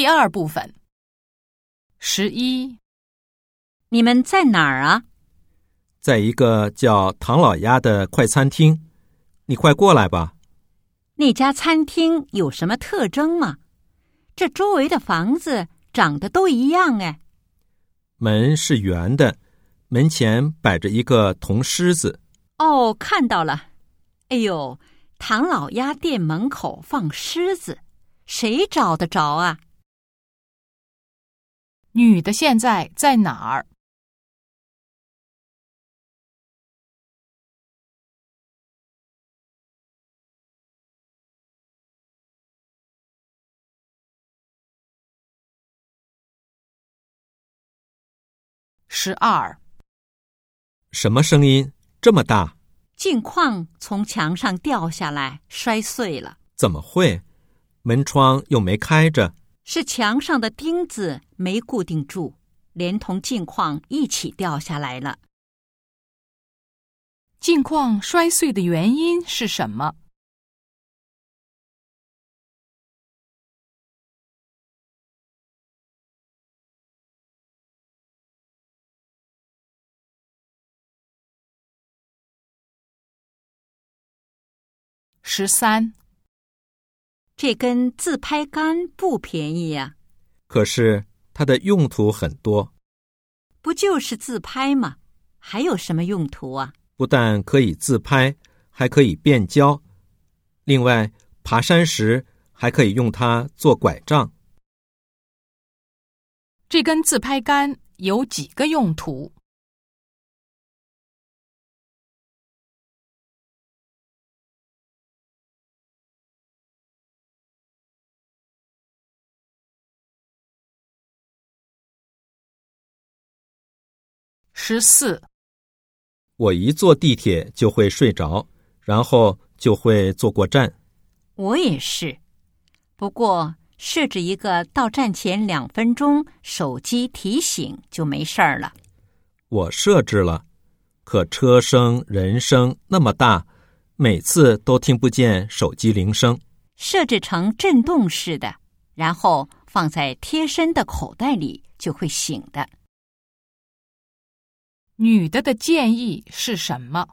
第二部分。十一，你们在哪儿啊？在一个叫唐老鸭的快餐厅，你快过来吧。那家餐厅有什么特征吗？这周围的房子长得都一样哎。门是圆的，门前摆着一个铜狮子。哦，看到了。哎呦，唐老鸭店门口放狮子，谁找得着啊？女的现在在哪儿？十二，什么声音这么大？镜框从墙上掉下来，摔碎了。怎么会？门窗又没开着。是墙上的钉子没固定住，连同镜框一起掉下来了。镜框摔碎的原因是什么？十三，这根自拍杆不便宜呀。可是它的用途很多，不就是自拍吗？还有什么用途啊？不但可以自拍，还可以变焦。另外，爬山时还可以用它做拐杖。这根自拍杆有几个用途？十四，我一坐地铁就会睡着，然后就会坐过站。我也是，不过设置一个到站前两分钟手机提醒就没事儿了。我设置了，可车声、人声那么大，每次都听不见手机铃声。设置成震动式的，然后放在贴身的口袋里，就会醒的。女的的建议是什么？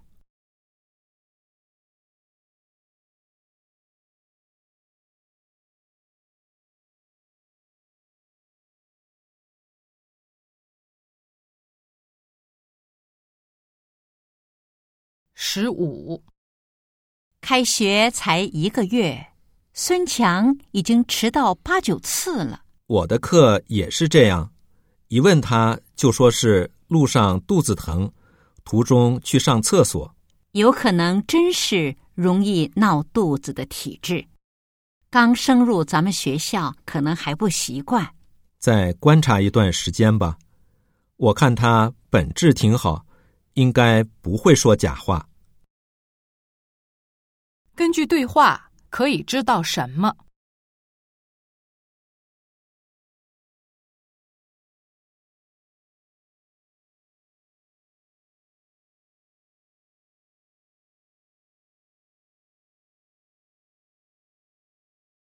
十五，开学才一个月，孙强已经迟到八九次了。我的课也是这样，一问他就说是。路上肚子疼，途中去上厕所，有可能真是容易闹肚子的体质。刚升入咱们学校，可能还不习惯。再观察一段时间吧。我看他本质挺好，应该不会说假话。根据对话可以知道什么？